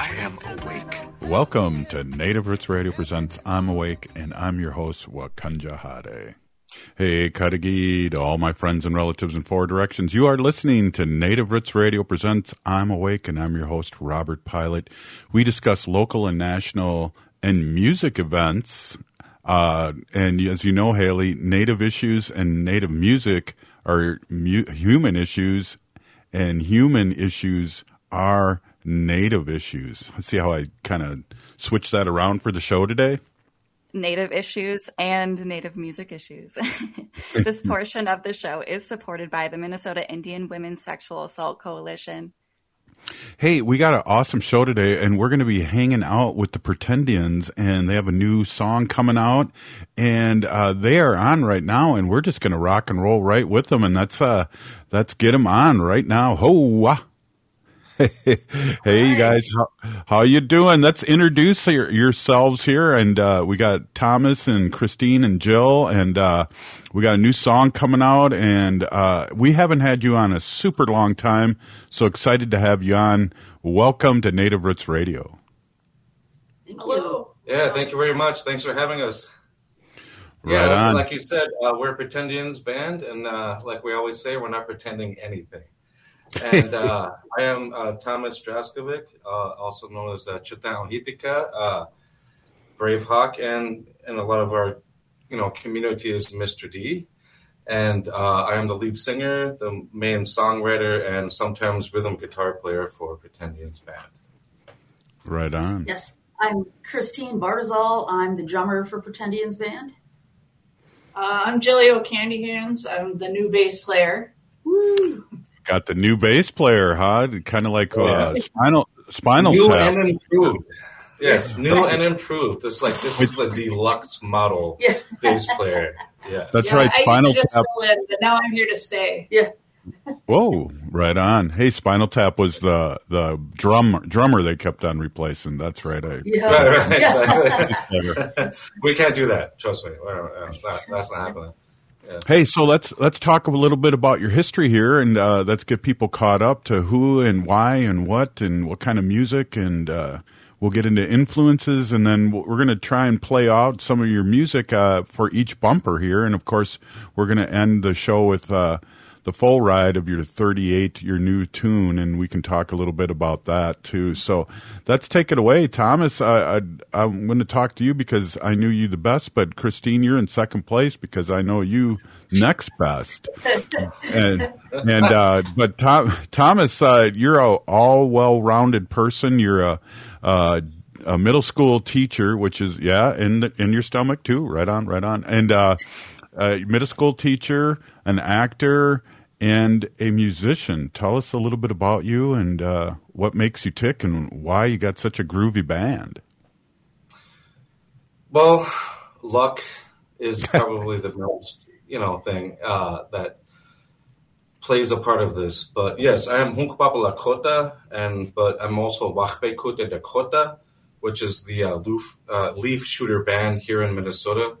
I am awake. Welcome to Native Roots Radio presents I'm Awake, and I'm your host, Wakanja Hade. Hey, Kadagi, to all my friends and relatives in four directions. You are listening to Native Roots Radio presents I'm Awake, and I'm your host, Robert Pilot. We discuss local and national and music events. Uh, and as you know, Haley, Native issues and Native music are mu- human issues, and human issues are Native issues. See how I kind of switch that around for the show today? Native issues and Native music issues. this portion of the show is supported by the Minnesota Indian Women's Sexual Assault Coalition. Hey, we got an awesome show today, and we're going to be hanging out with the Pretendians, and they have a new song coming out, and uh, they are on right now, and we're just going to rock and roll right with them, and that's uh, let's get them on right now. Ho! hey, you guys, how, how you doing? Let's introduce your, yourselves here, and uh, we got Thomas and Christine and Jill, and uh, we got a new song coming out, and uh, we haven't had you on a super long time, so excited to have you on. Welcome to Native Roots Radio. Hello. Yeah, thank you very much. Thanks for having us. Right yeah, on. like you said, uh, we're a Pretendians band, and uh, like we always say, we're not pretending anything. And uh, I am uh, Thomas Draskovic, uh, also known as uh, Chutan Hitika, uh, Brave Hawk, and and a lot of our, you know, community is Mr. D. And uh, I am the lead singer, the main songwriter, and sometimes rhythm guitar player for Pretendians band. Right on. Yes, I'm Christine Bartizal. I'm the drummer for Pretendians band. Uh, I'm Jilly Candy Hands. I'm the new bass player. Woo! Got the new bass player, huh? Kind of like uh, Yeah. Spinal Spinal new Tap. and improved. Yes, new and improved. It's like this is the deluxe model Yeah. bass player. Yes. That's Yeah, right, I Spinal used to just Tap. fill in, but now I'm here to stay. Yeah. Whoa, right on. Hey, Spinal Tap was the the drum drummer they kept on replacing. That's right. I, Yeah. Right, right, exactly. we can't do that. Trust me. Uh, that- that's not happening. Hey, so let's let's talk a little bit about your history here, and uh, let's get people caught up to who and why and what and what kind of music, and uh, we'll get into influences, and then we're going to try and play out some of your music uh, for each bumper here, and of course, we're going to end the show with uh, the full ride of your 38, your new tune, and we can talk a little bit about that too. So let's take it away, Thomas. I, I, I'm going to talk to you because I knew you the best, but Christine, you're in second place because I know you next best. and and uh, but Tom, Thomas, uh, you're a all well-rounded person. You're a, uh, a middle school teacher, which is yeah, in the, in your stomach too. Right on, right on, and uh, uh, middle school teacher, an actor, and a musician. Tell us a little bit about you and uh, what makes you tick and why you got such a groovy band. Well, luck is probably the most, you know, thing uh, that plays a part of this. But yes, I am Hunkpapa Lakota, and but I'm also Wachbe Dakota, which is the uh, leaf, uh, leaf shooter band here in Minnesota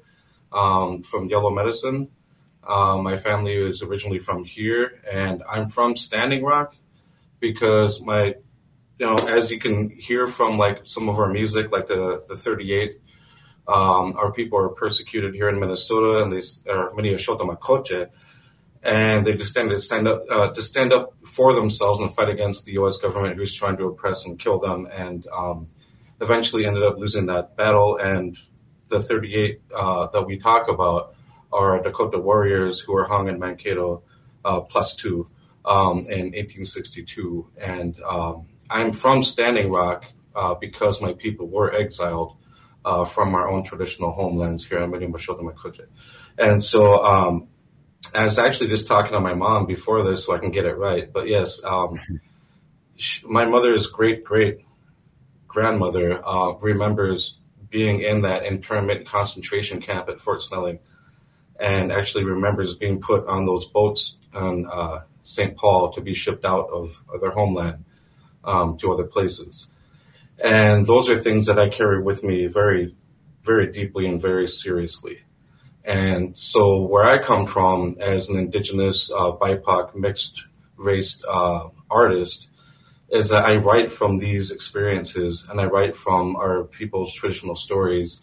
um, from Yellow Medicine. Uh, my family is originally from here, and I'm from Standing Rock because my, you know, as you can hear from like some of our music, like the the 38, um, our people are persecuted here in Minnesota, and they are many are Shotomakoche, and they just stand to stand up uh, to stand up for themselves and fight against the U.S. government who's trying to oppress and kill them, and um, eventually ended up losing that battle. And the 38 uh, that we talk about are Dakota warriors who were hung in Mankato uh, plus two um, in 1862. And um, I'm from Standing Rock uh, because my people were exiled uh, from our own traditional homelands here in Makoche. And so um, I was actually just talking to my mom before this so I can get it right. But yes, um, sh- my mother's great great grandmother uh, remembers being in that internment concentration camp at Fort Snelling and actually remembers being put on those boats on uh, St. Paul to be shipped out of, of their homeland um, to other places. And those are things that I carry with me very, very deeply and very seriously. And so, where I come from as an indigenous, uh, BIPOC, mixed race uh, artist, is that I write from these experiences and I write from our people's traditional stories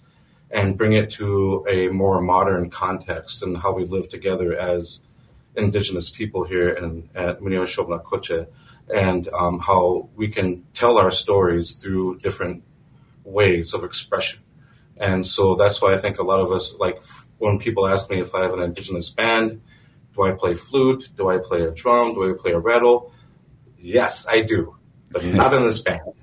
and bring it to a more modern context and how we live together as indigenous people here in, at Minnewachusettee and um, how we can tell our stories through different ways of expression. And so that's why I think a lot of us, like when people ask me if I have an indigenous band, do I play flute? Do I play a drum? Do I play a rattle? Yes, I do, but not in this band.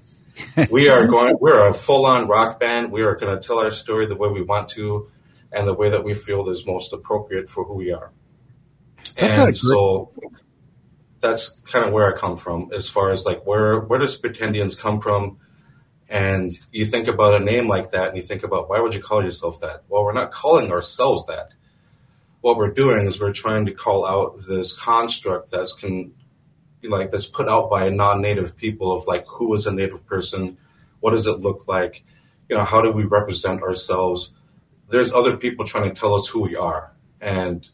we are going, we're a full on rock band. We are going to tell our story the way we want to and the way that we feel is most appropriate for who we are. That's and so that's kind of where I come from as far as like where, where does pretendians come from? And you think about a name like that and you think about why would you call yourself that? Well, we're not calling ourselves that. What we're doing is we're trying to call out this construct that's can like that's put out by non-native people of like who is a native person, what does it look like, you know, how do we represent ourselves? There's other people trying to tell us who we are, and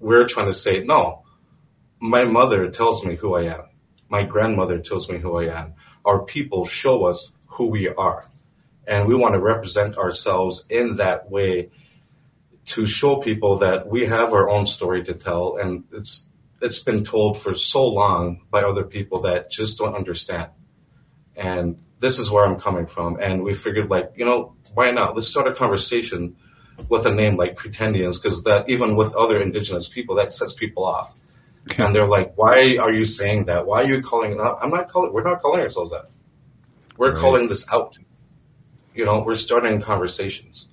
we're trying to say no. My mother tells me who I am. My grandmother tells me who I am. Our people show us who we are, and we want to represent ourselves in that way to show people that we have our own story to tell, and it's it's been told for so long by other people that just don't understand. And this is where I'm coming from. And we figured, like, you know, why not? Let's start a conversation with a name like Pretendians, because that even with other indigenous people, that sets people off. And they're like, why are you saying that? Why are you calling it I'm not calling, we're not calling ourselves that. We're Right. calling this out. You know, we're starting conversations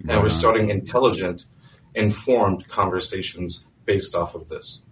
and we're uh-huh. starting intelligent, informed conversations based off of this.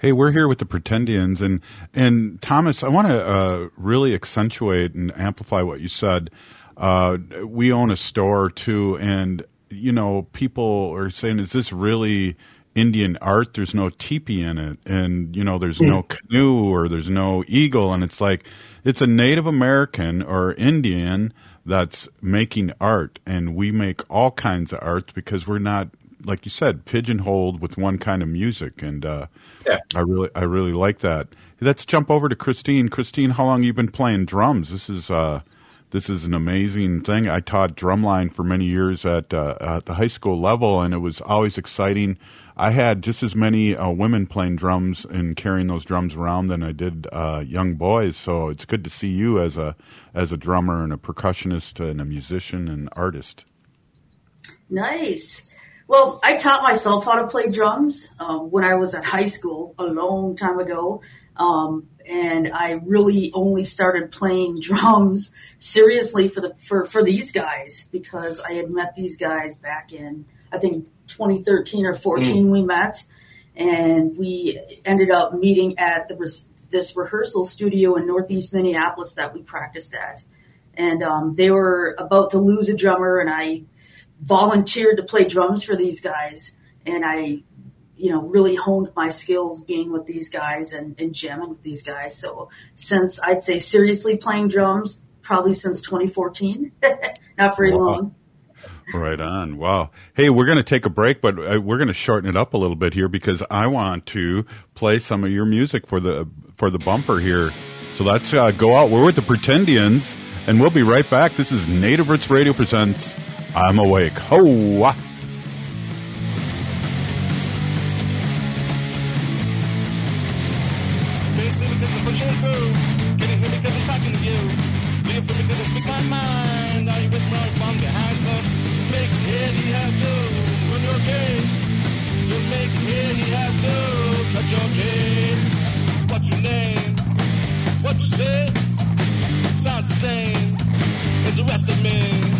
Hey, we're here with the Pretendians, and and Thomas, I want to uh, really accentuate and amplify what you said. Uh, we own a store too, and you know, people are saying, "Is this really Indian art?" There's no teepee in it, and you know, there's no canoe or there's no eagle, and it's like it's a Native American or Indian that's making art, and we make all kinds of art because we're not, like you said, pigeonholed with one kind of music, and. Uh, Yeah. I really, I really like that. Let's jump over to Christine. Christine, how long you been playing drums? This is, uh, this is an amazing thing. I taught drumline for many years at, uh, at the high school level, and it was always exciting. I had just as many uh, women playing drums and carrying those drums around than I did uh, young boys. So it's good to see you as a as a drummer and a percussionist and a musician and artist. Nice. Well, I taught myself how to play drums um, when I was at high school a long time ago. Um, and I really only started playing drums seriously for the for, for these guys because I had met these guys back in I think 2013 or 14 we met, and we ended up meeting at the this rehearsal studio in Northeast Minneapolis that we practiced at, and um, they were about to lose a drummer, and I volunteered to play drums for these guys, and I, you know, really honed my skills being with these guys and, and jamming with these guys. So since I'd say seriously playing drums, probably since 2014, not very Wow. long. Right on. Wow. Hey, we're going to take a break, but uh, we're going to shorten it up a little bit here because I want to play some of your music for the for the bumper here. So let's uh, go out. We're with the Pretendians, and we'll be right back. This is Native Roots Radio presents "I'm Awake." Ho! Name? What you say? Sounds the same as the rest of me.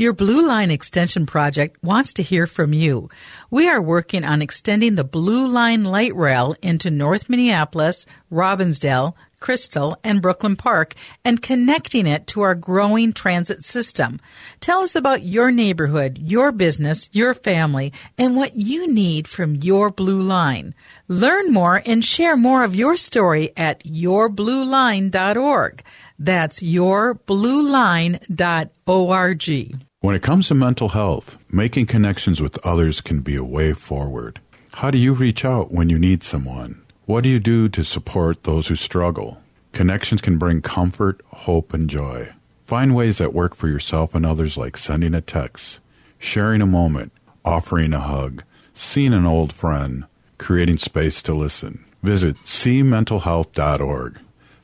Your Blue Line Extension project wants to hear from you. We are working on extending the Blue Line light rail into North Minneapolis, Robbinsdale, Crystal, and Brooklyn Park and connecting it to our growing transit system. Tell us about your neighborhood, your business, your family, and what you need from your Blue Line. Learn more and share more of your story at yourblueline.org. That's yourblueline.org. When it comes to mental health, making connections with others can be a way forward. How do you reach out when you need someone? What do you do to support those who struggle? Connections can bring comfort, hope, and joy. Find ways that work for yourself and others, like sending a text, sharing a moment, offering a hug, seeing an old friend, creating space to listen. Visit cmentalhealth.org.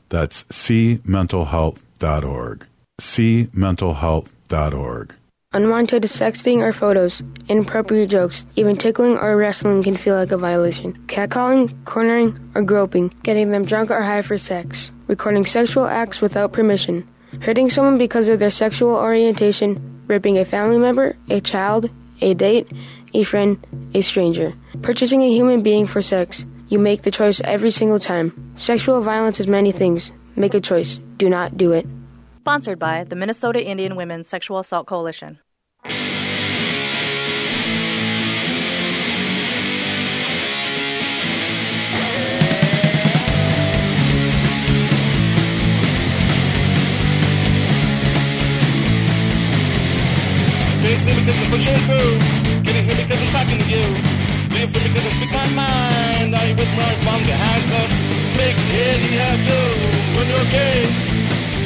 That's cmentalhealth.org. cmentalhealth.org. Unwanted sexting or photos, inappropriate jokes, even tickling or wrestling can feel like a violation. Catcalling, cornering, or groping, getting them drunk or high for sex, recording sexual acts without permission, hurting someone because of their sexual orientation, ripping a family member, a child, a date, a friend, a stranger, purchasing a human being for sex. You make the choice every single time. Sexual violence is many things. Make a choice. Do not do it. Sponsored by the Minnesota Indian Women's Sexual Assault Coalition. Can't because I'm pushing through. Can you hear me because I'm talking to you? Do you feel because I speak my mind? Are you with me? From your hands up. Make it here, you have to. When you're gay,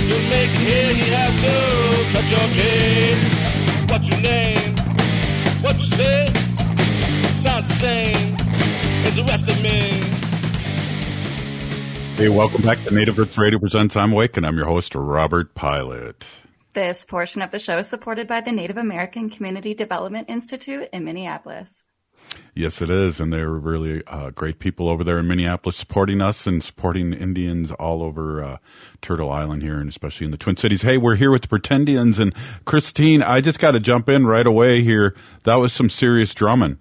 you make it here, you have to. Cut your chain. What's your name? What you say? Sounds the same as the rest of me. Hey, welcome back to Native Roots Radio Presents I'm Wake, and I'm your host, Robert Pilot. This portion of the show is supported by the Native American Community Development Institute in Minneapolis. Yes, it is, and they're really uh, great people over there in Minneapolis supporting us and supporting Indians all over uh, Turtle Island here, and especially in the Twin Cities. Hey, we're here with the Pretendians, and Christine, I just got to jump in right away here. That was some serious drumming.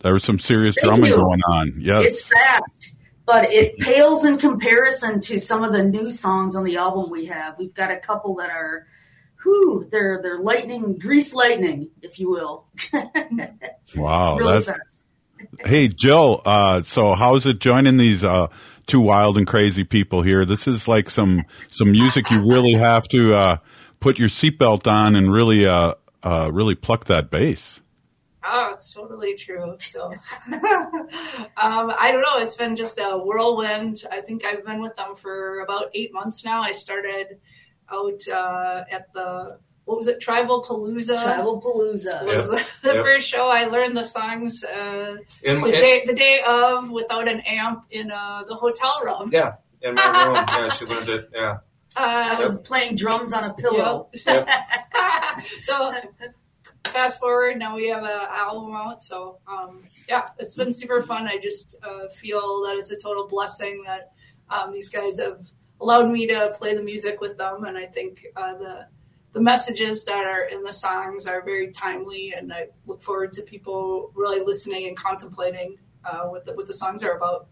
There was some serious Thank drumming you. going on. Yes, It's fast, but it pales in comparison to some of the new songs on the album we have. We've got a couple that are, whew, they're they're lightning, grease lightning, if you will. wow. really that- fast. hey, Jill. Uh, so how's it joining these uh, two wild and crazy people here? This is like some some music you really have to uh, put your seatbelt on and really uh, uh, really pluck that bass. Oh, it's totally true. So, um, I don't know. It's been just a whirlwind. I think I've been with them for about eight months now. I started out uh, at the what was it, Tribal Palooza? Tribal Palooza was Yep. the Yep. first show. I learned the songs uh, In- the day the day of without an amp in uh, the hotel room. Yeah, in my room. Yeah, she learned it. Yeah. I was playing drums on a pillow. Yep. So, so fast forward, now we have an album out. So um, yeah, it's been super fun. I just uh, feel that it's a total blessing that um, these guys have allowed me to play the music with them, and I think uh, the the messages that are in the songs are very timely, and I look forward to people really listening and contemplating uh, what the, what the songs are about.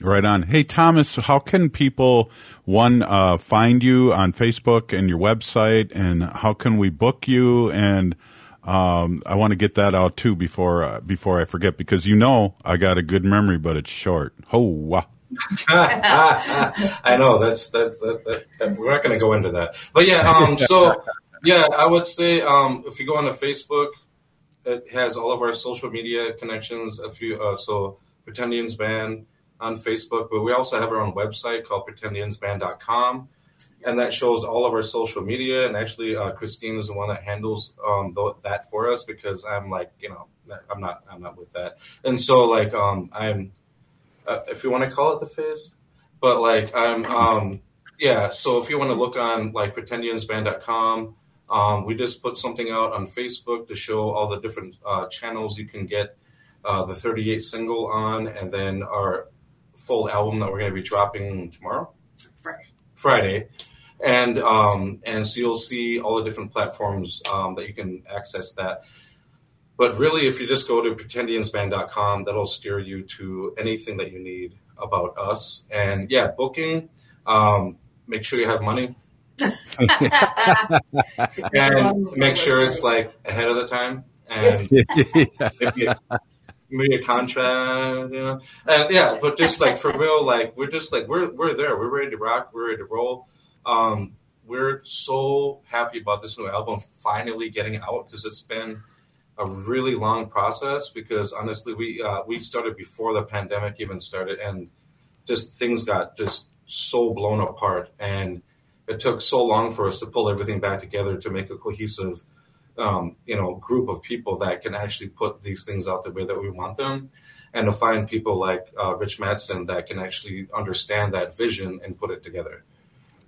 Right on. Hey, Thomas, how can people, one, uh, find you on Facebook and your website, and how can we book you? And um, I want to get that out too before uh, before I forget, because you know I got a good memory, but it's short. Oh, wow. I know that's that, that, that, that- we're not going to go into that, but yeah. Um, so yeah, I would say um, if you go on to Facebook, it has all of our social media connections. A few, uh, so Pretendians Band on Facebook, but we also have our own website called pretendiansband.com. and that shows all of our social media. And actually, uh, Christine is the one that handles um, th- that for us because I'm like, you know, I'm not, I'm not with that. And so, like, um, I'm, uh, if you want to call it the face, but like, I'm, um, yeah. So if you want to look on like pretendiansband.com, um, we just put something out on Facebook to show all the different uh, channels you can get uh, the 38 single on, and then our full album that we're going to be dropping tomorrow, Friday. Friday, and um, and so you'll see all the different platforms um, that you can access that. But really, if you just go to pretendiansband.com, that'll steer you to anything that you need about us. And yeah, booking. Um, make sure you have money. and make sure it's like ahead of the time and maybe, maybe a contract, you know. And yeah, but just like for real, like we're just like we're we're there. We're ready to rock. We're ready to roll. Um, we're so happy about this new album finally getting out because it's been a really long process. Because honestly, we uh, we started before the pandemic even started, and just things got just so blown apart and it took so long for us to pull everything back together to make a cohesive um, you know group of people that can actually put these things out the way that we want them and to find people like uh, rich matson that can actually understand that vision and put it together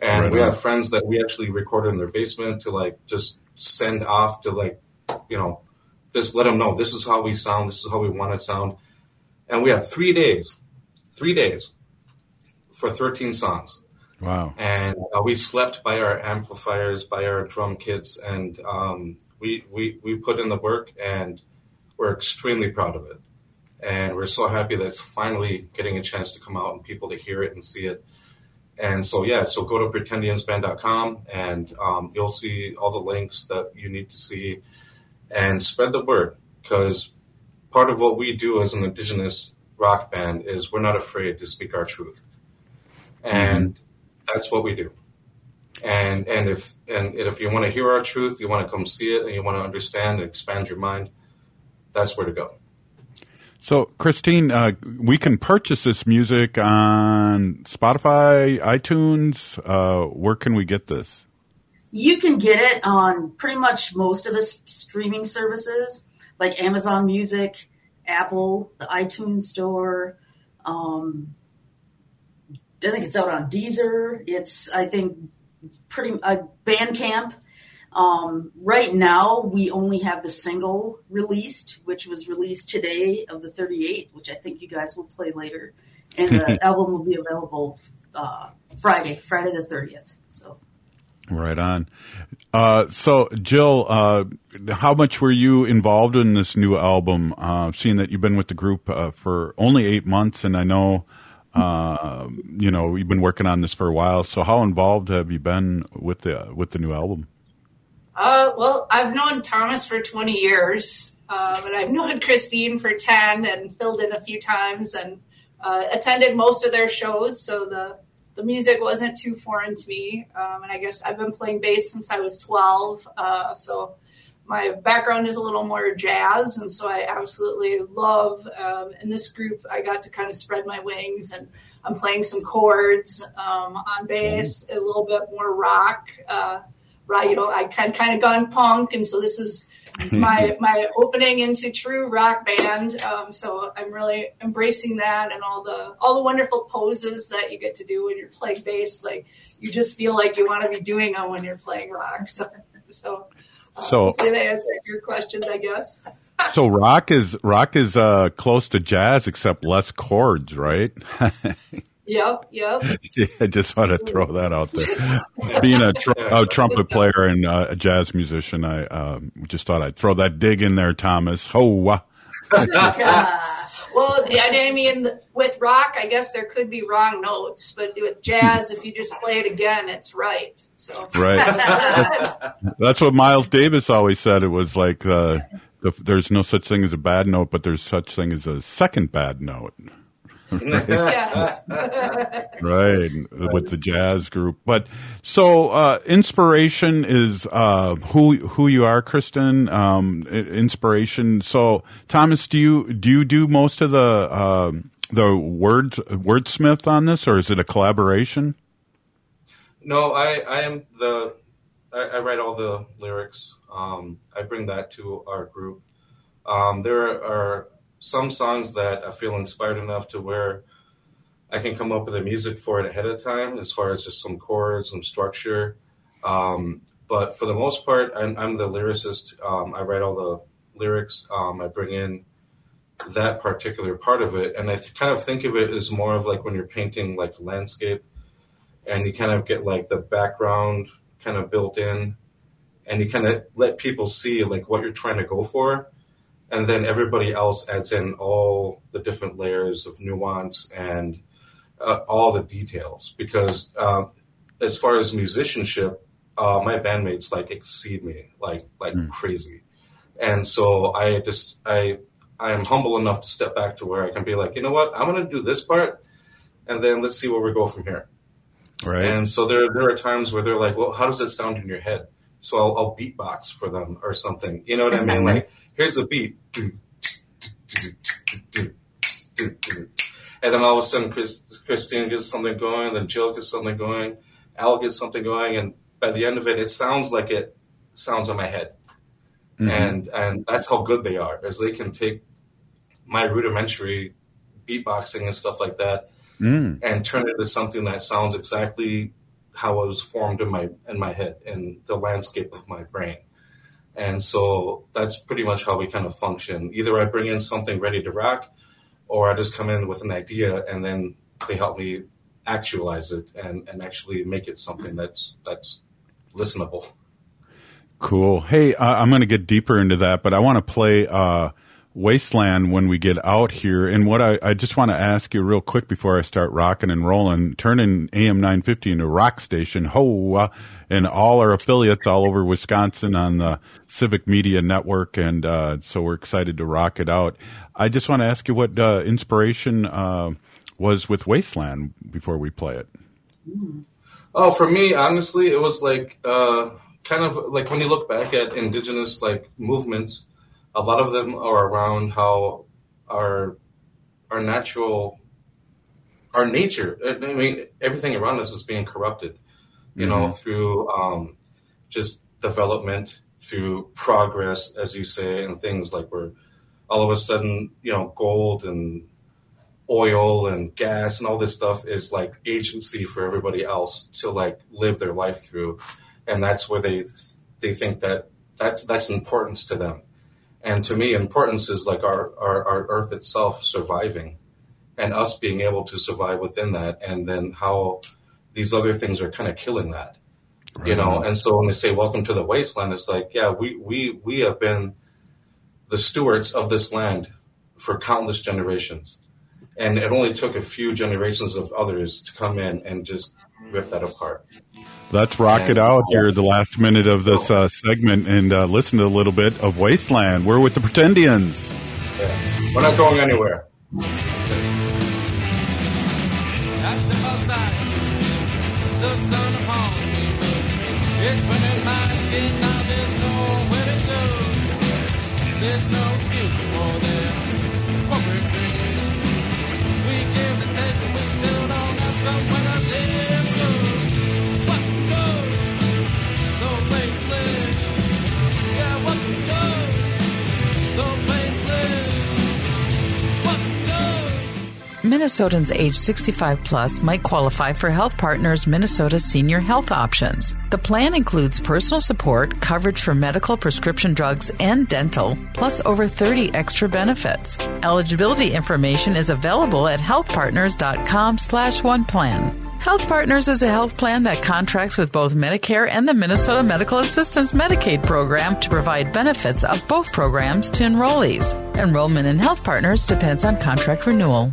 and Right we on. have friends that we actually recorded in their basement to like just send off to like you know just let them know this is how we sound this is how we want to sound and we had three days three days for 13 songs Wow. and uh, we slept by our amplifiers, by our drum kits, and um, we, we we put in the work, and we're extremely proud of it. And we're so happy that it's finally getting a chance to come out and people to hear it and see it. And so yeah, so go to pretendiansband.com and um, you'll see all the links that you need to see, and spread the word because part of what we do as an indigenous rock band is we're not afraid to speak our truth, and that's what we do. And and if and if you want to hear our truth, you want to come see it, and you want to understand and expand your mind, that's where to go. So, Christine, uh, we can purchase this music on Spotify, iTunes. Uh, where can we get this? You can get it on pretty much most of the s- streaming services like Amazon Music, Apple, the iTunes Store. Um, I think it's out on Deezer. It's I think pretty uh, Bandcamp. Um, right now, we only have the single released, which was released today of the 38, which I think you guys will play later, and the album will be available uh, Friday, Friday the 30th. So. Right on. Uh, so, Jill, uh, how much were you involved in this new album? Uh, seeing that you've been with the group uh, for only eight months, and I know, uh, you know, you've been working on this for a while. So, how involved have you been with the with the new album? Uh, well, I've known Thomas for 20 years, but I've known Christine for 10 and filled in a few times and attended most of their shows. So the, the music wasn't too foreign to me. Um, and I guess I've been playing bass since I was 12. Uh, so my background is a little more jazz. And so I absolutely love, um, in this group, I got to kind of spread my wings and I'm playing some chords um, on bass, a little bit more rock. Uh, right, you know, I kind kind of gone punk, and so this is my my opening into true rock band. Um, so I'm really embracing that and all the all the wonderful poses that you get to do when you're playing bass. Like you just feel like you want to be doing them when you're playing rock. So so. uh, So- that answered your questions, I guess. So, rock is rock is uh, close to jazz, except less chords, right? Yep, yep. I just want to throw that out there. Being a, tr- a trumpet player and uh, a jazz musician, I um, just thought I'd throw that dig in there, Thomas. Ho! uh, Well, I I mean, with rock, I guess there could be wrong notes, but with jazz, if you just play it again, it's right. So Right. That's what Miles Davis always said. It was like uh, the, there's no such thing as a bad note, but there's such thing as a second bad note. Yes. right with the jazz group but so uh inspiration is uh who who you are kristen um inspiration so thomas do you do you do most of the um the words wordsmith on this or is it a collaboration No, I, I am the I, I write all the lyrics. Um, I bring that to our group. Um, there are some songs that I feel inspired enough to where I can come up with the music for it ahead of time, as far as just some chords, some structure. Um, but for the most part, I'm, I'm the lyricist. Um, I write all the lyrics. Um, I bring in that particular part of it, and I th- kind of think of it as more of like when you're painting like landscape, and you kind of get like the background kind of built in, and you kind of let people see like what you're trying to go for, and then everybody else adds in all the different layers of nuance and uh, all the details. Because uh, as far as musicianship uh, my bandmates like exceed me like like mm. crazy. And so i just i i am humble enough to step back to where i can be like you know what? I'm going to do this part and then let's see where we go from here. Right. And so there there are times where they're like well how does it sound in your head? So i'll, I'll beatbox for them or something. You know what i mean? Like here's a beat and then all of a sudden Chris, Christine gets something going, then Jill gets something going, Al gets something going, and by the end of it, it sounds like it sounds in my head, mm-hmm. and and that's how good they are, as they can take my rudimentary beatboxing and stuff like that, mm. and turn it into something that sounds exactly how it was formed in my in my head and the landscape of my brain. And so that's pretty much how we kind of function. Either I bring in something ready to rock, or I just come in with an idea and then they help me actualize it and, and actually make it something that's that's listenable. Cool. Hey, uh, I'm going to get deeper into that, but I want to play uh, Wasteland when we get out here. And what I, I just want to ask you real quick before I start rocking and rolling, turning AM 950 into rock station, ho, uh, and all our affiliates all over Wisconsin on the Civic Media Network. And uh, so we're excited to rock it out. I just want to ask you what uh, inspiration uh, was with Wasteland before we play it. Oh, for me, honestly, it was like uh, kind of like when you look back at indigenous like movements a lot of them are around how our our natural our nature i mean everything around us is being corrupted you mm-hmm. know through um, just development through progress as you say and things like we're all of a sudden you know gold and oil and gas and all this stuff is like agency for everybody else to like live their life through and that's where they they think that that's that's importance to them and to me, importance is like our, our, our earth itself surviving and us being able to survive within that. And then how these other things are kind of killing that, right. you know? And so when they say, welcome to the wasteland, it's like, yeah, we, we, we have been the stewards of this land for countless generations. And it only took a few generations of others to come in and just rip that apart. Let's rock and, it out here, the last minute of this uh, segment, and uh, listen to a little bit of Wasteland. We're with the Pretendians. Yeah. We're not going anywhere. It's been in my skin, now there's nowhere to go. There's no excuse for them corporate We give and take, but we still don't have somewhere Minnesotans age 65 plus might qualify for Health Partners Minnesota Senior Health Options. The plan includes personal support, coverage for medical, prescription drugs, and dental, plus over 30 extra benefits. Eligibility information is available at healthpartners.com slash one plan. Health Partners is a health plan that contracts with both Medicare and the Minnesota Medical Assistance Medicaid program to provide benefits of both programs to enrollees. Enrollment in Health Partners depends on contract renewal.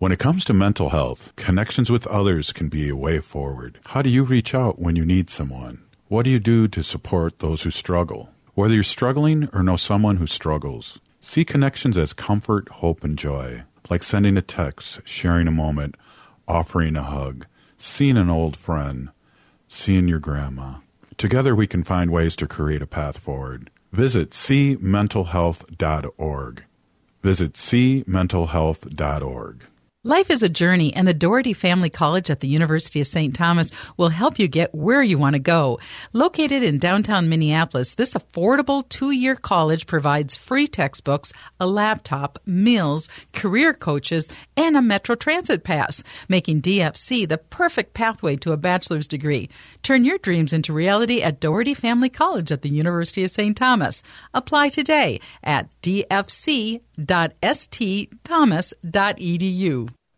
When it comes to mental health, connections with others can be a way forward. How do you reach out when you need someone? What do you do to support those who struggle? Whether you're struggling or know someone who struggles, see connections as comfort, hope, and joy, like sending a text, sharing a moment, offering a hug, seeing an old friend, seeing your grandma. Together we can find ways to create a path forward. Visit cmentalhealth.org. Visit cmentalhealth.org. Life is a journey, and the Doherty Family College at the University of St. Thomas will help you get where you want to go. Located in downtown Minneapolis, this affordable two year college provides free textbooks, a laptop, meals, career coaches, and a Metro Transit pass, making DFC the perfect pathway to a bachelor's degree. Turn your dreams into reality at Doherty Family College at the University of St. Thomas. Apply today at dfc.stthomas.edu.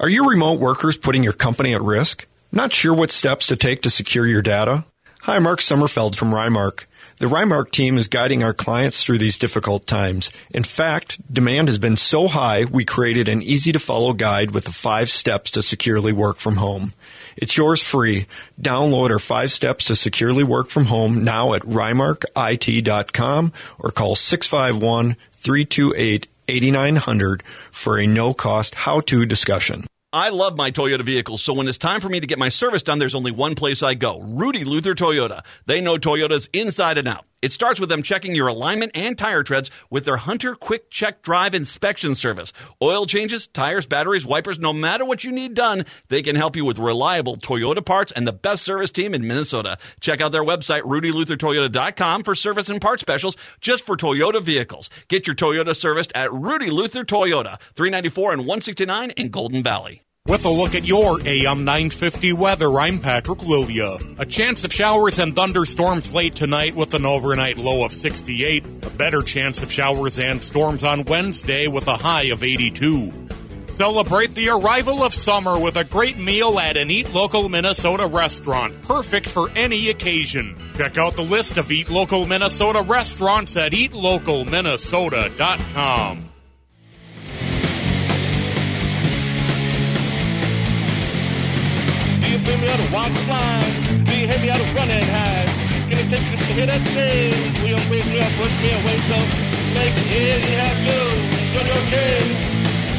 Are you remote workers putting your company at risk? Not sure what steps to take to secure your data? Hi, Mark Sommerfeld from Rymark. The Rymark team is guiding our clients through these difficult times. In fact, demand has been so high, we created an easy to follow guide with the five steps to securely work from home. It's yours free. Download our five steps to securely work from home now at rymarkit.com or call 651 328 8900 for a no cost how to discussion. I love my Toyota vehicles, so when it's time for me to get my service done, there's only one place I go Rudy Luther Toyota. They know Toyotas inside and out. It starts with them checking your alignment and tire treads with their Hunter Quick Check Drive inspection service. Oil changes, tires, batteries, wipers, no matter what you need done, they can help you with reliable Toyota parts and the best service team in Minnesota. Check out their website, rudyluthertoyota.com for service and part specials just for Toyota vehicles. Get your Toyota serviced at Rudy Luther Toyota, 394 and 169 in Golden Valley. With a look at your AM 950 weather, I'm Patrick Lilia. A chance of showers and thunderstorms late tonight with an overnight low of 68. A better chance of showers and storms on Wednesday with a high of 82. Celebrate the arrival of summer with a great meal at an Eat Local Minnesota restaurant, perfect for any occasion. Check out the list of Eat Local Minnesota restaurants at eatlocalminnesota.com. Do you feel me out of walk the line? Do you hear me out of run and hide? Can you take this to hit that stage? Will you raise me up, push me away? So make it here, you have to. Run your game.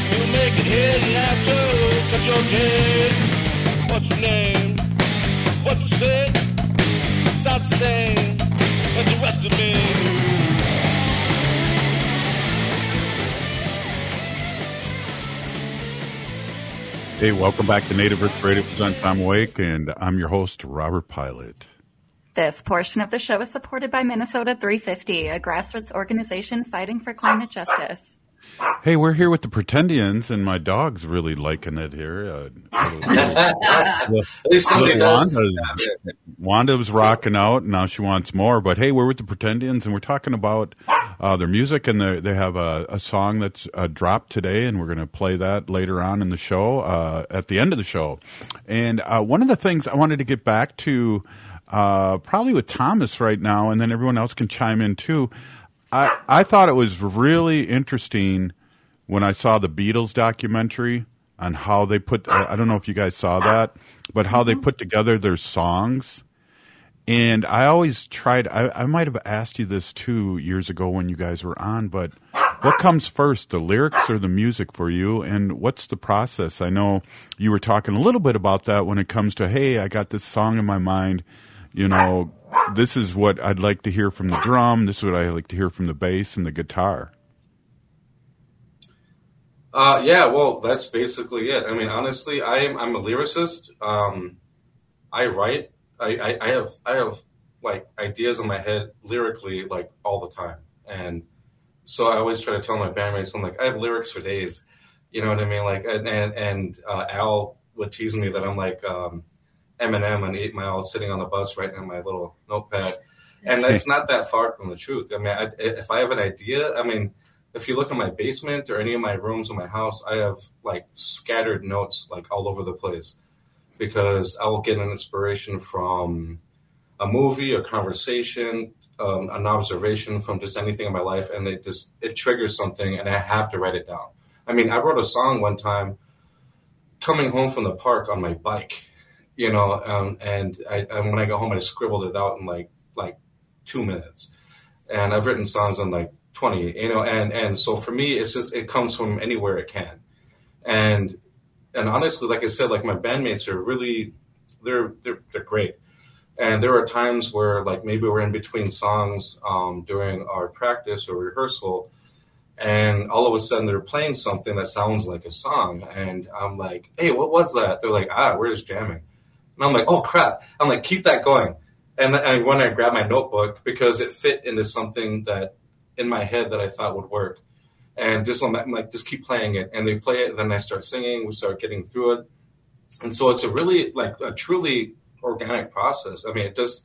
You make it here, you have to. Cut your jig. What's your name? What you say? Sounds the same as the rest of me. Hey, welcome back to Native Earth Radio Presents I'm Awake, and I'm your host, Robert Pilot. This portion of the show is supported by Minnesota 350, a grassroots organization fighting for climate justice. Hey, we're here with the Pretendians, and my dog's really liking it here. Uh, At least somebody does. Wanda, Wanda was rocking out, and now she wants more. But hey, we're with the Pretendians, and we're talking about uh, their music, and they they have a, a song that's uh, dropped today, and we're going to play that later on in the show, uh, at the end of the show. And uh, one of the things I wanted to get back to, uh, probably with Thomas right now, and then everyone else can chime in too. I, I thought it was really interesting when I saw the Beatles documentary on how they put, I don't know if you guys saw that, but how they put together their songs. And I always tried, I, I might have asked you this too years ago when you guys were on, but what comes first, the lyrics or the music for you? And what's the process? I know you were talking a little bit about that when it comes to, hey, I got this song in my mind, you know, this is what I'd like to hear from the drum. This is what I like to hear from the bass and the guitar. Uh, yeah, well, that's basically it. I mean, honestly, I am I'm a lyricist. Um, I write. I, I, I have I have like ideas in my head lyrically like all the time, and so I always try to tell my bandmates I'm like I have lyrics for days. You know what I mean? Like, and and, uh, Al would tease me that I'm like um, Eminem and Eight Mile, sitting on the bus writing in my little notepad, and it's not that far from the truth. I mean, I, if I have an idea, I mean, if you look in my basement or any of my rooms in my house, I have like scattered notes like all over the place because I will get an inspiration from a movie, a conversation, um, an observation from just anything in my life, and it just it triggers something, and I have to write it down. I mean, I wrote a song one time coming home from the park on my bike, you know, um, and, I, and when I got home, I scribbled it out in like like two minutes, and I've written songs in like twenty, you know, and and so for me, it's just it comes from anywhere it can, and and honestly, like I said, like my bandmates are really they're they're they're great. And there are times where, like, maybe we're in between songs um, during our practice or rehearsal, and all of a sudden they're playing something that sounds like a song, and I'm like, "Hey, what was that?" They're like, "Ah, we're just jamming," and I'm like, "Oh crap!" I'm like, "Keep that going," and, and when I grab my notebook because it fit into something that in my head that I thought would work, and just I'm like, just keep playing it, and they play it, and then I start singing, we start getting through it, and so it's a really like a truly organic process. I mean, it does.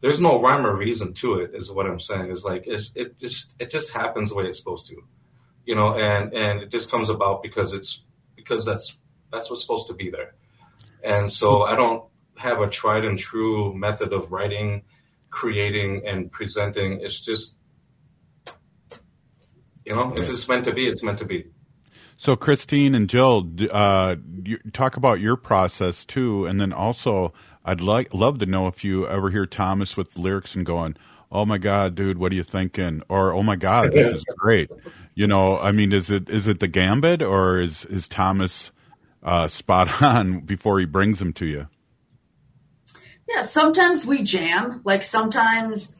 There's no rhyme or reason to it, is what I'm saying. Is like it's, it just it just happens the way it's supposed to, you know, and and it just comes about because it's because that's that's what's supposed to be there, and so I don't have a tried and true method of writing, creating, and presenting. It's just you know, if it's meant to be, it's meant to be. So, Christine and Jill, uh, you talk about your process too, and then also, I'd like love to know if you ever hear Thomas with lyrics and going, "Oh my God, dude, what are you thinking?" or "Oh my God, this is great." You know, I mean, is it is it the gambit or is is Thomas uh, spot on before he brings them to you? Yeah, sometimes we jam. Like sometimes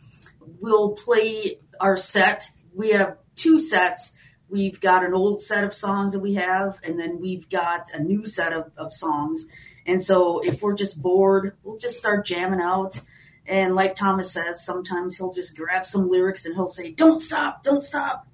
we'll play our set. We have two sets We've got an old set of songs that we have, and then we've got a new set of, of songs. And so if we're just bored, we'll just start jamming out. And like Thomas says, sometimes he'll just grab some lyrics and he'll say, Don't stop, don't stop.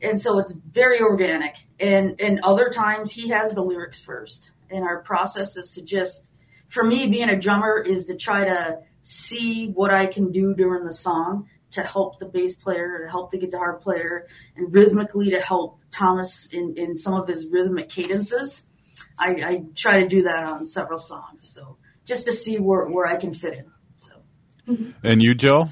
And so it's very organic. And and other times he has the lyrics first. And our process is to just for me being a drummer is to try to see what I can do during the song to help the bass player, to help the guitar player, and rhythmically to help Thomas in, in some of his rhythmic cadences. I, I try to do that on several songs. So just to see where, where I can fit in. So. And you, Joe?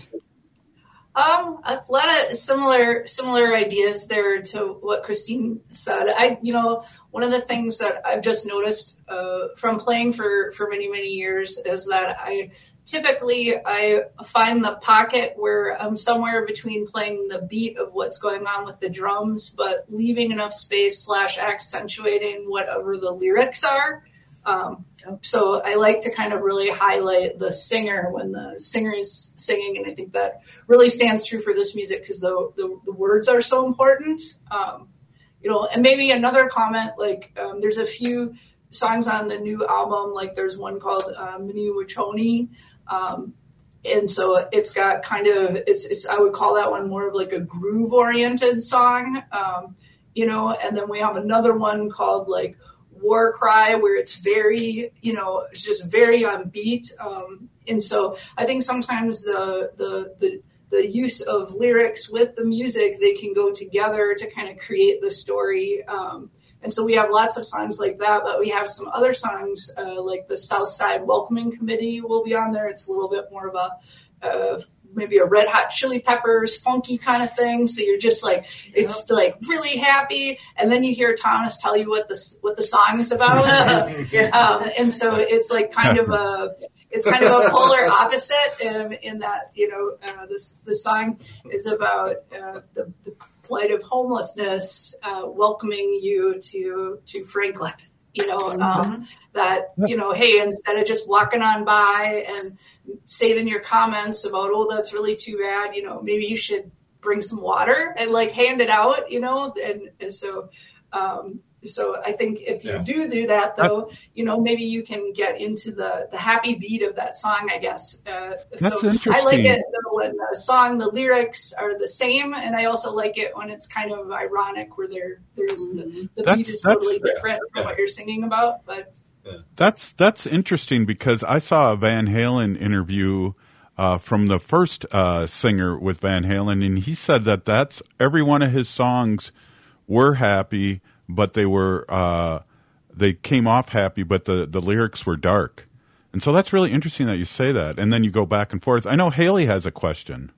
Um, a lot of similar similar ideas there to what Christine said. I, you know, one of the things that I've just noticed uh, from playing for for many many years is that I typically I find the pocket where I'm somewhere between playing the beat of what's going on with the drums, but leaving enough space slash accentuating whatever the lyrics are. Um, so I like to kind of really highlight the singer when the singer is singing, and I think that really stands true for this music because the, the, the words are so important. Um, you know, and maybe another comment like um, there's a few songs on the new album, like there's one called uh, Mini Wachoni, um, and so it's got kind of it's it's I would call that one more of like a groove oriented song, um, you know. And then we have another one called like War Cry, where it's very you know it's just very on beat. Um, and so I think sometimes the the the the use of lyrics with the music they can go together to kind of create the story. Um, and so we have lots of songs like that, but we have some other songs uh, like the South Side Welcoming Committee will be on there. It's a little bit more of a uh, maybe a red hot chili peppers funky kind of thing. So you're just like it's like really happy. And then you hear thomas tell you what the what the song is about. Yeah. um, and so it's like kind of a it's kind of a polar opposite in, in that you know uh, this the song is about uh, the, the, plight of homelessness uh, welcoming you to to franklin you know um, mm-hmm. that you know hey instead of just walking on by and saving your comments about oh that's really too bad you know maybe you should bring some water and like hand it out you know and, and so Um, so I think if you Yeah. do do that, though, you know, maybe you can get into the the happy beat of that song. I guess. Uh, That's so interesting. I like interesting. it though, when the song, the lyrics are the same, and I also like it when it's kind of ironic, where they're, they're the, the That's- beat is that's- totally different from what you're singing about. But That's that's interesting because I saw a Van Halen interview uh, from the first uh, singer with Van Halen, and he said that that's every one of his songs were happy, but they were uh, they came off happy, but the the lyrics were dark, and so that's really interesting that you say that, and then you go back and forth. I know Haley has a question.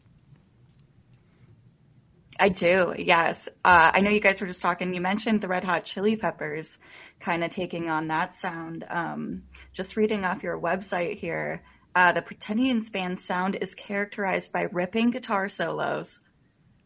I do, yes. Uh, I know you guys were just talking. You mentioned the Red Hot Chili Peppers kind of taking on that sound. Um, just reading off your website here, uh, the Pretendians band's sound is characterized by ripping guitar solos,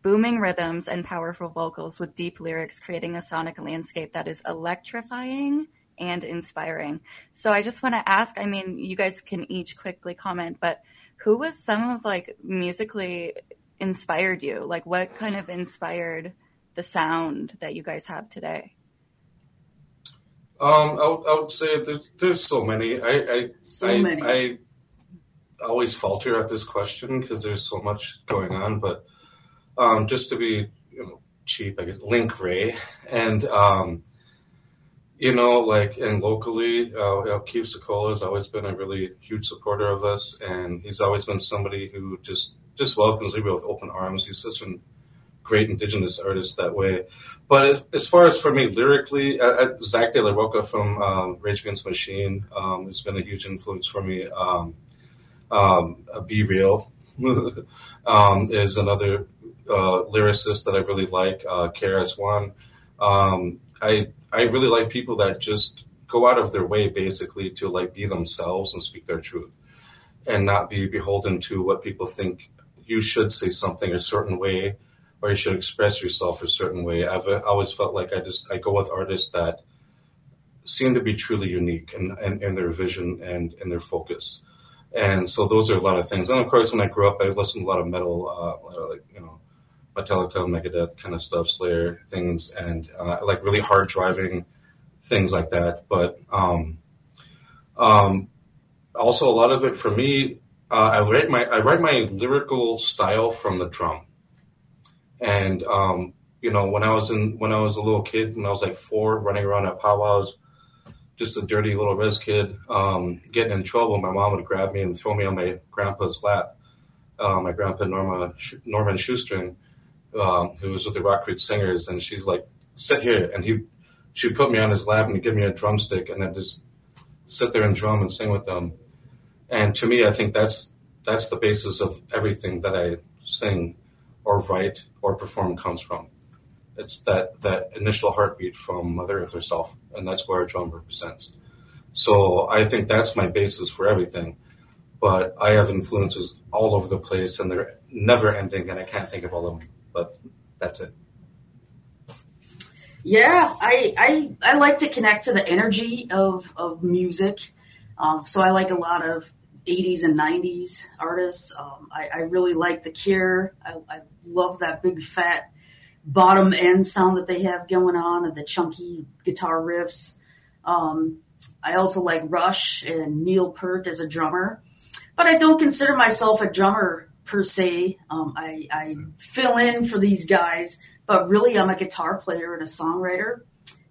booming rhythms, and powerful vocals with deep lyrics, creating a sonic landscape that is electrifying and inspiring. So I just want to ask I mean, you guys can each quickly comment, but who was some of like musically inspired you? Like, what kind of inspired the sound that you guys have today? Um, I would, I would say there's, there's so many. I, I, So I, many. I always falter at this question because there's so much going on. But um, just to be, you know, cheap, I guess Link Wray and um, you know, like and locally, uh, Keith Secola has always been a really huge supporter of us, and he's always been somebody who just just welcomes me with open arms. He's such a great indigenous artist that way. But as far as for me lyrically, uh, uh, Zack De La Rocha from um, Rage Against Machine um, has been a huge influence for me. Um, um, uh, B-Real um, is another uh, lyricist that I really like. Uh, KRS One. Um, I I really like people that just go out of their way basically to like be themselves and speak their truth, and not be beholden to what people think you should say something a certain way or you should express yourself a certain way. I've uh, always felt like I just I go with artists that seem to be truly unique in, in, in their vision and in their focus. And so those are a lot of things. And of course, when I grew up, I listened to a lot of metal, uh, like you know, Metallica, Megadeth kind of stuff, Slayer things, and uh, like really hard driving things like that. But um, um, also a lot of it for me, uh, I write my I write my lyrical style from the drum. And um, you know, when I was in when I was a little kid, when I was like four, running around at powwows, just a dirty little res kid, um, getting in trouble, my mom would grab me and throw me on my grandpa's lap. Uh, my grandpa Norma Norman Shoestring, um, who was with the Rock Creek Singers, and she's like, "Sit here," and he she'd put me on his lap and he'd give me a drumstick, and I'd just sit there and drum and sing with them. And to me, I think that's that's the basis of everything that I sing or write or perform comes from. It's that that initial heartbeat from Mother Earth herself, and that's where a drum represents. So I think that's my basis for everything. But I have influences all over the place, and they're never ending, and I can't think of all of them. But that's it. Yeah, I, I I like to connect to the energy of of music. Um, so I like a lot of 80s and 90s artists. Um, I, I really like The Cure. I, I love that big fat bottom end sound that they have going on and the chunky guitar riffs. Um, I also like Rush and Neil Peart as a drummer, but I don't consider myself a drummer per se. Um, I, I fill in for these guys, but really I'm a guitar player and a songwriter.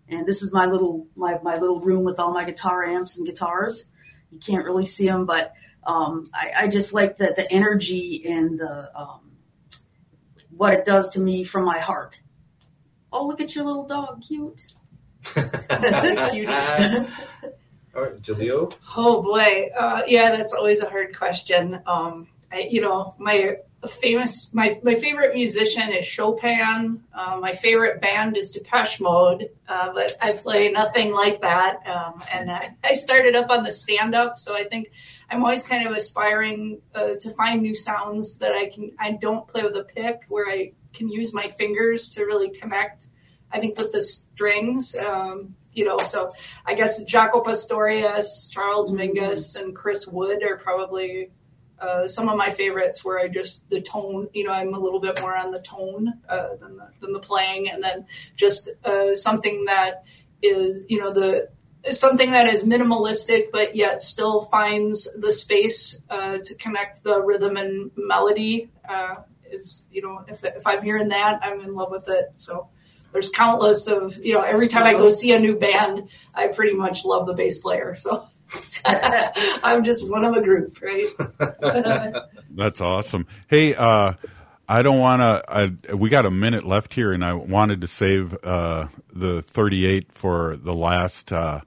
And this is my little my, my little room with all my guitar amps and guitars. You can't really see them, but um, I, I just like the the energy and the um, what it does to me from my heart. Oh, look at your little dog, cute. Cutie. All right, Jaleel. Oh boy, uh, yeah, that's always a hard question. Um, I, you know, my famous, my my favorite musician is Chopin. Uh, my favorite band is Depeche Mode, uh, but I play nothing like that. Um, and I, I started up on the stand up, so I think I'm always kind of aspiring uh, to find new sounds that I can. I don't play with a pick, where I can use my fingers to really connect. I think with the strings. Um, you know, so I guess Jaco Pastorius, Charles Mingus, and Chris Wood are probably uh, some of my favorites where I just the tone, you know, I'm a little bit more on the tone uh, than the, than the playing, and then just uh, something that is, you know, the something that is minimalistic but yet still finds the space uh, to connect the rhythm and melody. Uh, is you know, if if I'm hearing that, I'm in love with it. So there's countless of you know every time I go see a new band, I pretty much love the bass player. So. I'm just one of a group, right? That's awesome. Hey, uh, I don't want to. We got a minute left here, and I wanted to save uh, the 38 for the last uh,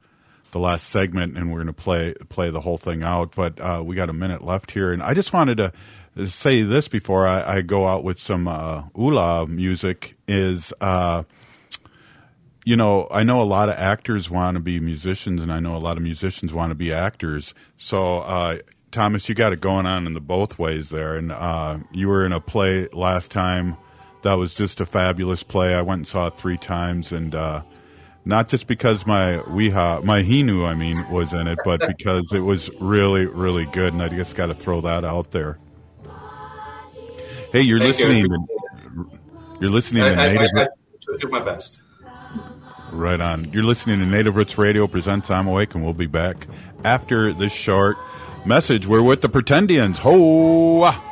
the last segment, and we're going to play play the whole thing out. But uh, we got a minute left here, and I just wanted to say this before I, I go out with some uh, Ula music. Is uh, you know, I know a lot of actors want to be musicians, and I know a lot of musicians want to be actors. So, uh, Thomas, you got it going on in the both ways there. And uh, you were in a play last time that was just a fabulous play. I went and saw it three times, and uh, not just because my weha, my hinu, I mean, was in it, but because it was really, really good. And I just got to throw that out there. Hey, you're Thank listening. you. You're listening I, to I, Native. I, I do my best. Right on. You're listening to Native Roots Radio presents I'm Awake, and we'll be back after this short message. We're with the Pretendians. Ho!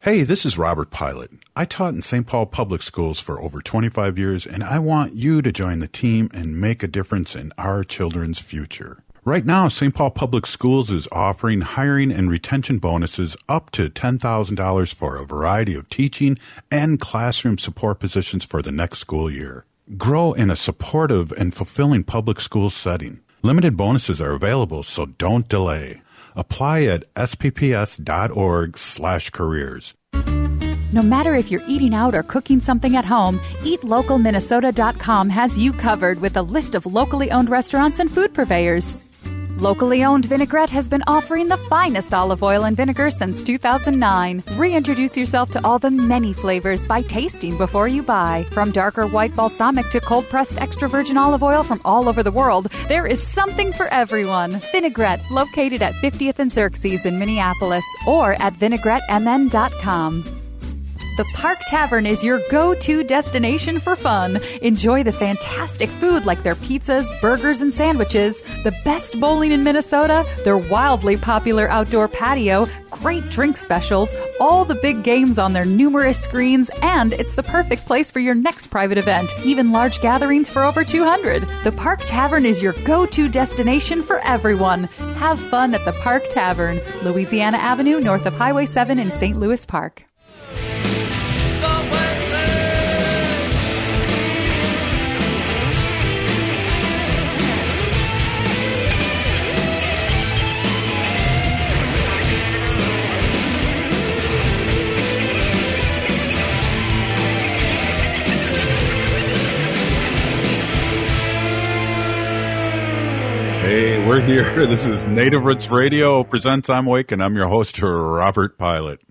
Hey, this is Robert Pilot. I taught in St. Paul Public Schools for over 25 years, and I want you to join the team and make a difference in our children's future. Right now, St. Paul Public Schools is offering hiring and retention bonuses up to $10,000 for a variety of teaching and classroom support positions for the next school year. Grow in a supportive and fulfilling public school setting. Limited bonuses are available, so don't delay. Apply at spps.org slash careers. No matter if you're eating out or cooking something at home, eatlocalminnesota.com has you covered with a list of locally owned restaurants and food purveyors. Locally owned Vinaigrette has been offering the finest olive oil and vinegar since 2009. Reintroduce yourself to all the many flavors by tasting before you buy. From darker white balsamic to cold pressed extra virgin olive oil from all over the world, there is something for everyone. Vinaigrette, located at 50th and Xerxes in Minneapolis, or at vinaigrettemn.com. The Park Tavern is your go to destination for fun. Enjoy the fantastic food like their pizzas, burgers, and sandwiches, the best bowling in Minnesota, their wildly popular outdoor patio, great drink specials, all the big games on their numerous screens, and it's the perfect place for your next private event, even large gatherings for over 200. The Park Tavern is your go to destination for everyone. Have fun at the Park Tavern, Louisiana Avenue, north of Highway 7 in St. Louis Park. Hey, we're here. This is Native Roots Radio presents I'm Awake, and I'm your host, Robert Pilot.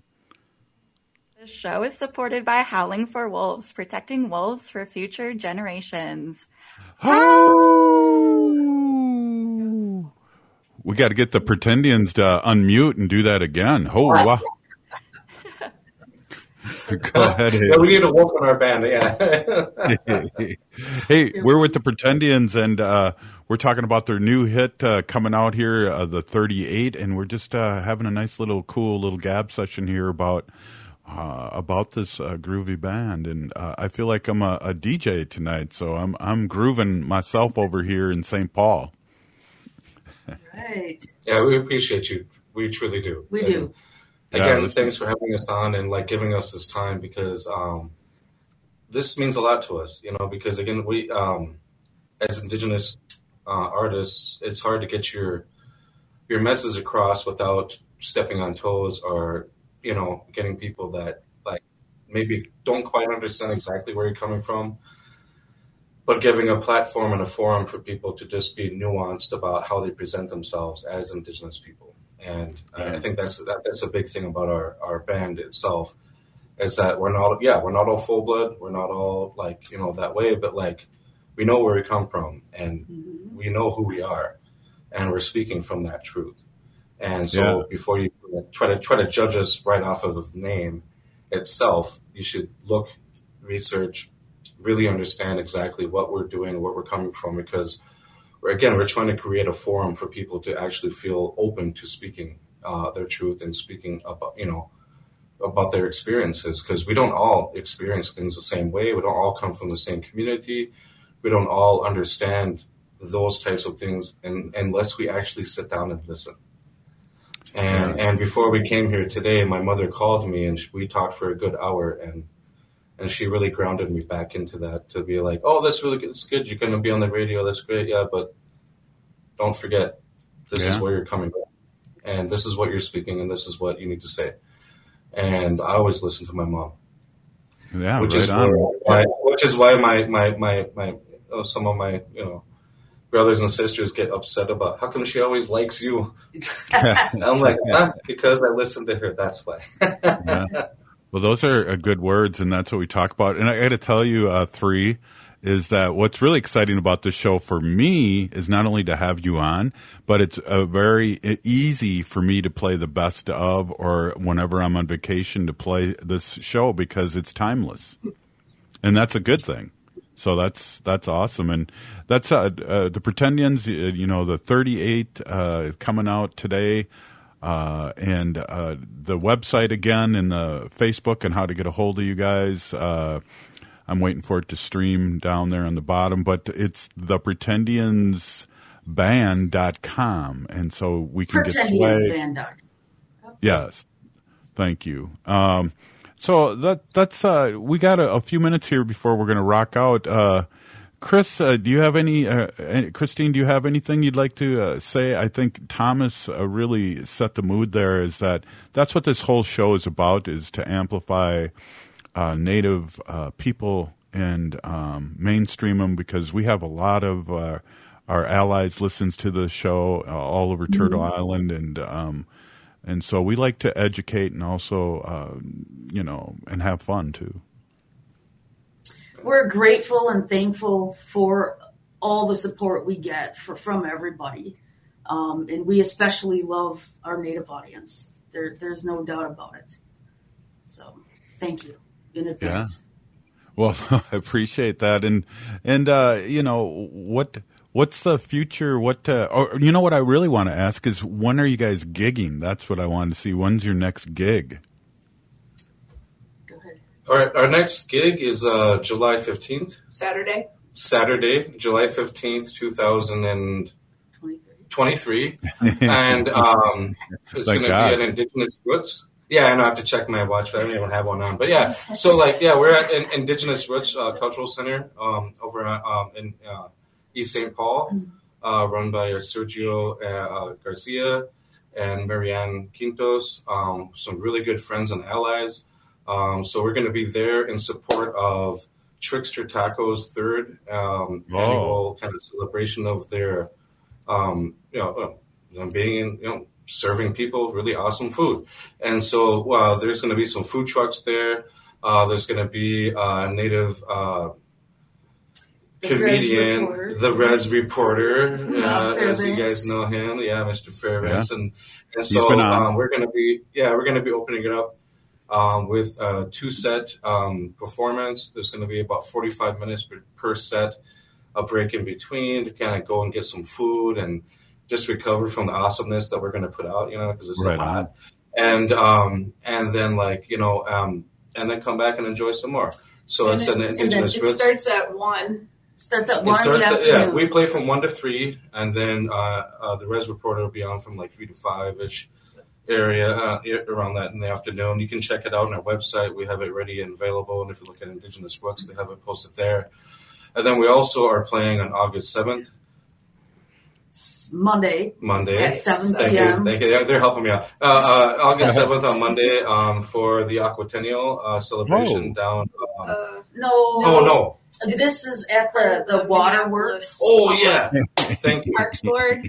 The show is supported by Howling for Wolves, protecting wolves for future generations. We got to get the Pretendians to unmute and do that again. Ho, wow. Go ahead. Yeah, we need a wolf in our band. Yeah. hey, we're with the Pretendians, and uh, we're talking about their new hit uh, coming out here, uh, the 38, and we're just uh, having a nice little cool little gab session here about uh, about this uh, groovy band, and uh, I feel like I'm a, a DJ tonight, so I'm I'm grooving myself over here in St. Paul. Right. Yeah, we appreciate you. We truly do. We And do. Yeah, Again, this- thanks for having us on and like giving us this time because um, this means a lot to us. You know, because again, we um, as Indigenous uh, artists, it's hard to get your your message across without stepping on toes or you know getting people that like maybe don't quite understand exactly where you're coming from but giving a platform and a forum for people to just be nuanced about how they present themselves as indigenous people. And uh, i think that's that, that's a big thing about our, our band itself is that we're not yeah we're not all full blood we're not all like you know that way but like we know where we come from and we know who we are and we're speaking from that truth and so Yeah. before you try to try to judge us right off of the name itself you should look research really understand exactly what we're doing what we're coming from because we're, again we're trying to create a forum for people to actually feel open to speaking uh, their truth and speaking about you know about their experiences because we don't all experience things the same way. We don't all come from the same community. We don't all understand those types of things and, unless we actually sit down and listen. And and before we came here today, my mother called me and we talked for a good hour and and she really grounded me back into that to be like, oh, that's really good. It's good. You're going to be on the radio. That's great. Yeah, but don't forget, this Yeah. is where you're coming from, and this is what you're speaking, and this is what you need to say. And I always listen to my mom Yeah, which right is on. why, which is why my my my my uh, some of my you know brothers and sisters get upset about how come she always likes you. I'm like, ah, because I listen to her. That's why. yeah. Well, those are uh, good words, and that's what we talk about. And I got to tell you, uh, three is that what's really exciting about this show for me is not only to have you on, but it's uh, very easy for me to play the best of, or whenever I'm on vacation to play this show because it's timeless, and that's a good thing. So that's that's awesome, and that's uh, uh, the Pretendians. uh, You know, the 38 uh, coming out today, uh, and uh, the website again, and the Facebook, and how to get a hold of you guys. Uh, I'm waiting for it to stream down there on the bottom, but it's the pretendiansband.com, and so we can get swag. band. Yes, thank you. Um, so that that's uh, we got a, a few minutes here before we're going to rock out. Uh, Chris, uh, do you have any? Uh, any- Christine, do you have anything you'd like to uh, say? I think Thomas uh, really set the mood. There is that that's what this whole show is about: is to amplify uh, Native uh, people and um, mainstream them because we have a lot of uh, our allies listens to the show uh, all over Turtle Mhm. Island and. Um, and so we like to educate and also, uh, you know, and have fun too. We're grateful and thankful for all the support we get for, from everybody. Um, and we especially love our native audience. There, there's no doubt about it. So thank you in advance. Well, I appreciate that, and and uh, you know what what's the future? What uh, or you know what I really want to ask is when are you guys gigging? That's what I wanted to see. When's your next gig? Go ahead. All right, our next gig is uh, July 15th, Saturday. Saturday, July 15th, 2023. and um, it's going to be at Indigenous Roots. Yeah, I know I have to check my watch, but I don't even have one on. But yeah, so like, yeah, we're at in, Indigenous Roots uh, Cultural Center um, over at, um, in uh, East St. Paul, uh, run by Sergio uh, uh, Garcia and Marianne Quintos, um, some really good friends and allies. Um, so we're going to be there in support of Trickster Tacos' third um, Oh. annual kind of celebration of their, um, you know, uh, them being in, you know, serving people really awesome food. And so uh, there's going to be some food trucks there. Uh, there's going to be a native uh, The comedian, Reporter. the Res Reporter, uh, as you guys know him. Yeah, Mr. Fairbanks. Yeah. And, and so on. um, we're going to be, yeah, we're going to be opening it up um, with a two set um, performance. There's going to be about 45 minutes per, per set, a break in between to kind of go and get some food and just recover from the awesomeness that we're going to put out, you know, because it's Right so on. hot. And, um, and then like, you know, um, and then come back and enjoy some more. So And it's an it- and indigenous it starts at one. Starts at It one in the starts at- afternoon. yeah, we play from one to three, and then uh, uh, the Res Reporter will be on from like three to five ish area uh, around that in the afternoon. You can check it out on our website. We have it ready and available, and if you look at Indigenous Works, they have it posted there. And then we also are playing on August seventh. Monday. Monday At 7 Thank p.m. You. Thank you. They're helping me out. Uh, uh, August seventh on Monday um, for the Aquatennial uh, celebration down. Um, No, oh no! This is at the the waterworks. Oh yeah! Thank you. Parks Board,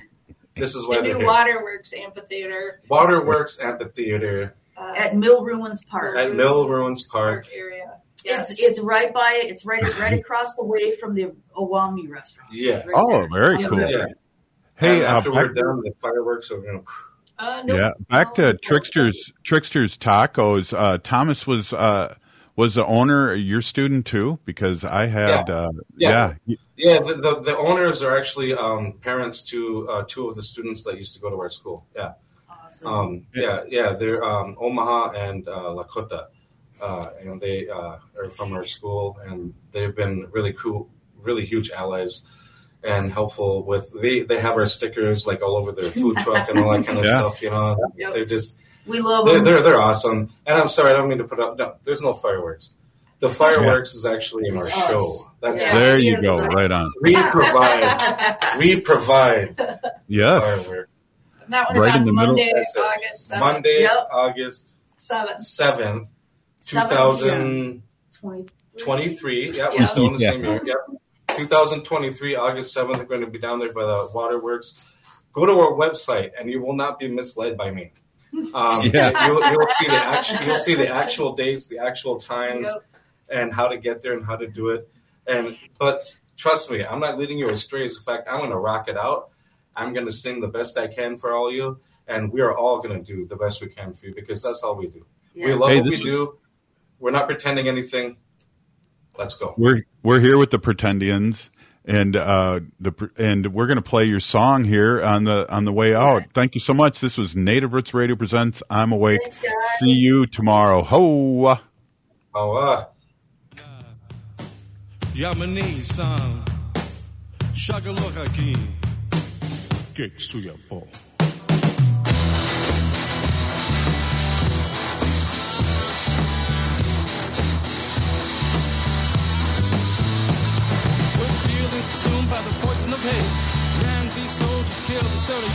This is where the new. Waterworks Amphitheater Waterworks Amphitheater uh, at Mill Ruins Park. at Mill Ruins Park. area. It's it's right by it's right right across the way from the Owamni restaurant. Yes. Right Oh, there. very cool. Yeah. Hey, And uh, after we're back- done, the fireworks are gonna. Uh, no, Yeah, back to Tricksters Tricksters Tacos. Uh, Thomas was uh, was the owner your student too because I had Yeah. uh, Yeah. yeah. Yeah, the, the, the owners are actually um, parents to uh, two of the students that used to go to our school. Yeah. Um, yeah, yeah, they're um, Omaha and uh, Lakota, uh, and they uh, are from our school, and they've been really cool, really huge allies, and helpful with. They they have our stickers like all over their food truck and all that kind of Yeah. stuff. You know, Yep. they're just We love they're, them. they're they're awesome. And I'm sorry, I don't mean to put up. No, there's no fireworks. The fireworks is actually in our It's us. show. That's Yeah. There you go, right on. We provide. we provide Yes, fireworks. And that one's Right in on the middle. Monday, That's. August 7th. Monday, Yep. August 7th. seventh, two 7 thousand Twenty. twenty-three. Yeah, we're still in the Yeah. same year. Yep, two thousand twenty-three, August seventh. We're going to be down there by the waterworks. Go to our website, and you will not be misled by me. Um, Yeah. you'll, you'll see the actual, you'll see the actual dates, the actual times, Yep. and how to get there and how to do it. And but trust me, I'm not leading you astray. As a fact, I'm going to rock it out. I'm going to sing the best I can for all of you, and we are all going to do the best we can for you because that's all we do. We love Hey, what we this- do. We're not pretending anything. Let's go. we're we're here with the Pretendians. And uh, the and we're going to play your song here on the on the way out. Thank you so much. This was Native Roots Radio presents. I'm awake. Thanks. See you tomorrow. Ho. Oh, uh, Yamani san Shagalokaki Geksuyapo Was consumed by the poison of hate. Ramsey soldiers killed in 38.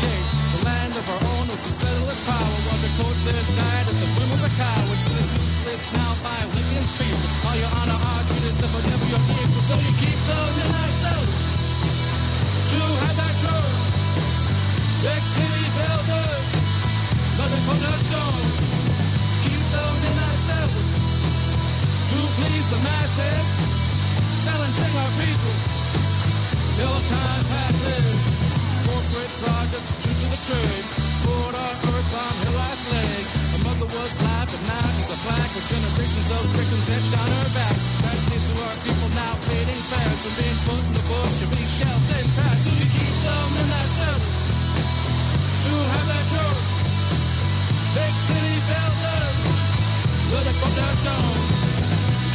The land of our own was a settler's power. While the coatless died at the whim of a coward. Sin is useless now by Lincoln's people. All your honor treated as if never your equal. So you keep those in thyself. To have that truth. Big city builder. Nothing but the stone. Keep those in thyself. To please the masses. Silencing our people till time passes. Corporate projects true to the trade. Put our earth on her last leg. Her mother was live, but now she's a flag with generations of victims etched on her back. Tragedy to our people now fading fast from being put in the book to be shelved and passed. So you keep them in that cell to have that truth. Big city builders with a cornerstone.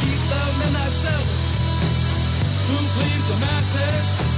Keep them in that cell to please the masses.